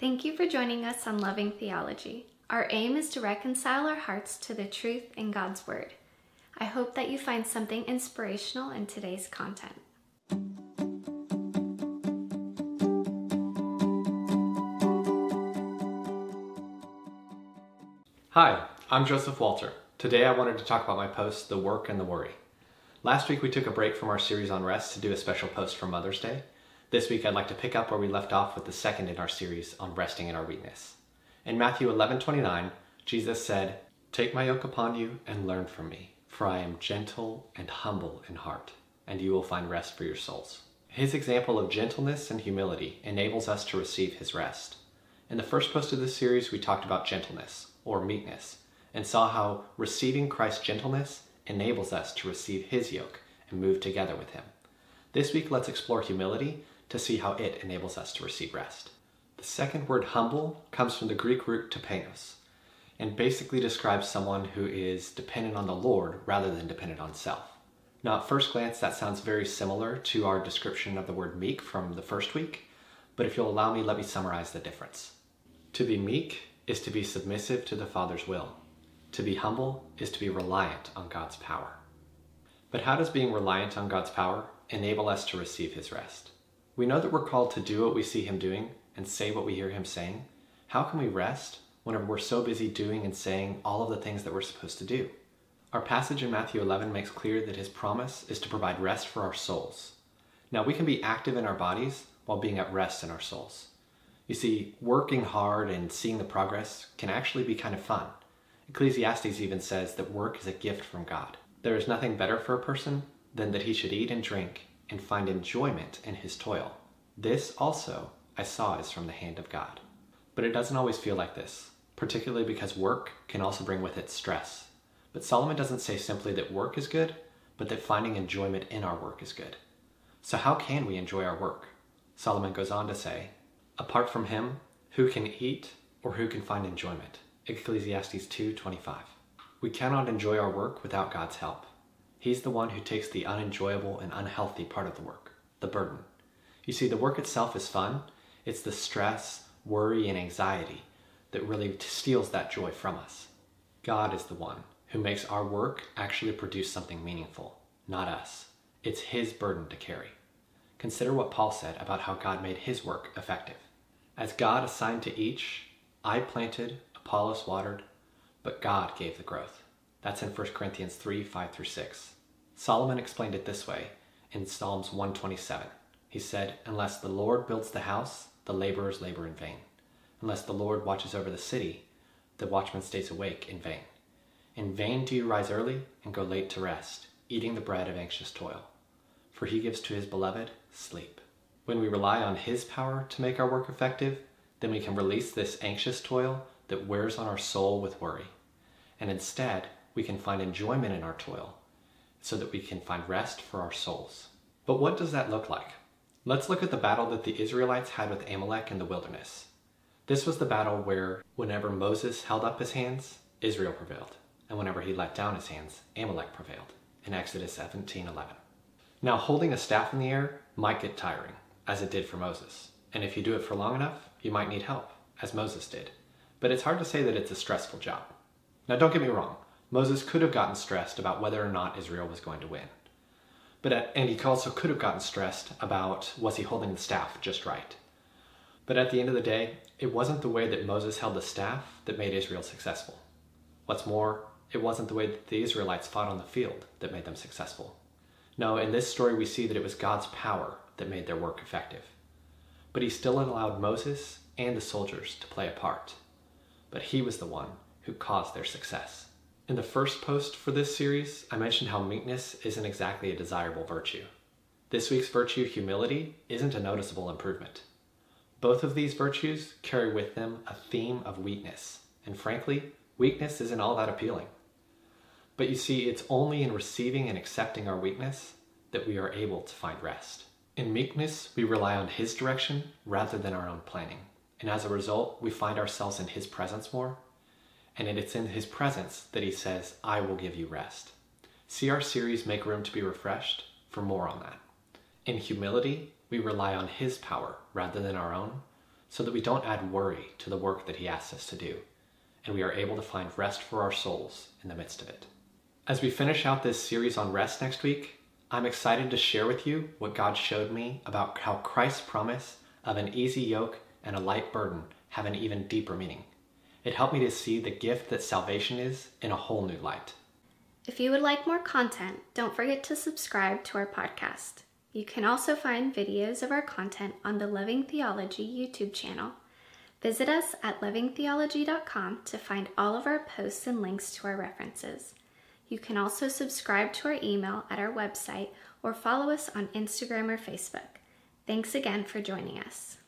Thank you for joining us on Loving Theology. Our aim is to reconcile our hearts to the truth in God's Word. I hope that you find something inspirational in today's content. Hi, I'm Joseph Walter. Today I wanted to talk about my post, The Work and the Worry. Last week we took a break from our series on rest to do a special post for Mother's Day. This week I'd like to pick up where we left off with the second in our series on resting in our weakness. In Matthew 11:29, Jesus said, "Take my yoke upon you and learn from me, for I am gentle and humble in heart, and you will find rest for your souls." His example of gentleness and humility enables us to receive his rest. In the first post of this series, we talked about gentleness or meekness and saw how receiving Christ's gentleness enables us to receive his yoke and move together with him. This week, let's explore humility to see how it enables us to receive rest. The second word humble comes from the Greek root tapeinos and basically describes someone who is dependent on the Lord rather than dependent on self. Now, at first glance, that sounds very similar to our description of the word meek from the first week, but if you'll allow me, let me summarize the difference. To be meek is to be submissive to the Father's will. To be humble is to be reliant on God's power. But how does being reliant on God's power enable us to receive His rest? We know that we're called to do what we see Him doing and say what we hear Him saying. How can we rest whenever we're so busy doing and saying all of the things that we're supposed to do? Our passage in Matthew 11 makes clear that His promise is to provide rest for our souls. Now, we can be active in our bodies while being at rest in our souls. You see, working hard and seeing the progress can actually be kind of fun. Ecclesiastes even says that work is a gift from God. There is nothing better for a person than that he should eat and drink and find enjoyment in his toil. This also I saw is from the hand of God. But it doesn't always feel like this, particularly because work can also bring with it stress. But Solomon doesn't say simply that work is good, but that finding enjoyment in our work is good. So, how can we enjoy our work? Solomon goes on to say, Apart from him, who can eat or who can find enjoyment? Ecclesiastes 2:25. We cannot enjoy our work without God's help. He's the one who takes the unenjoyable and unhealthy part of the work, the burden. You see, the work itself is fun. It's the stress, worry, and anxiety that really steals that joy from us. God is the one who makes our work actually produce something meaningful, not us. It's His burden to carry. Consider what Paul said about how God made His work effective. As God assigned to each, I planted, Apollos watered, but God gave the growth. That's in 1 Corinthians 3 5 through 6. Solomon explained it this way in Psalms 127. He said, Unless the Lord builds the house, the laborers labor in vain. Unless the Lord watches over the city, the watchman stays awake in vain. In vain do you rise early and go late to rest, eating the bread of anxious toil. For he gives to his beloved sleep. When we rely on his power to make our work effective, then we can release this anxious toil that wears on our soul with worry. And instead, we can find enjoyment in our toil so that we can find rest for our souls. But what does that look like? Let's look at the battle that the Israelites had with Amalek in the wilderness. This was the battle where, whenever Moses held up his hands, Israel prevailed, and whenever he let down his hands, Amalek prevailed, in Exodus 17 11. Now, holding a staff in the air might get tiring, as it did for Moses, and if you do it for long enough, you might need help, as Moses did but it's hard to say that it's a stressful job. Now, don't get me wrong, Moses could have gotten stressed about whether or not Israel was going to win. But at, and he also could have gotten stressed about was he holding the staff just right. But at the end of the day, it wasn't the way that Moses held the staff that made Israel successful. What's more, it wasn't the way that the Israelites fought on the field that made them successful. No, in this story, we see that it was God's power that made their work effective. But he still allowed Moses and the soldiers to play a part but he was the one who caused their success. In the first post for this series, I mentioned how meekness isn't exactly a desirable virtue. This week's virtue, humility, isn't a noticeable improvement. Both of these virtues carry with them a theme of weakness, and frankly, weakness isn't all that appealing. But you see, it's only in receiving and accepting our weakness that we are able to find rest. In meekness, we rely on His direction rather than our own planning. And as a result, we find ourselves in His presence more. And it's in His presence that He says, I will give you rest. See our series, Make Room to Be Refreshed, for more on that. In humility, we rely on His power rather than our own, so that we don't add worry to the work that He asks us to do, and we are able to find rest for our souls in the midst of it. As we finish out this series on rest next week, I'm excited to share with you what God showed me about how Christ's promise of an easy yoke and a light burden have an even deeper meaning. It helped me to see the gift that salvation is in a whole new light. If you would like more content, don't forget to subscribe to our podcast. You can also find videos of our content on the Loving Theology YouTube channel. Visit us at lovingtheology.com to find all of our posts and links to our references. You can also subscribe to our email at our website or follow us on Instagram or Facebook. Thanks again for joining us.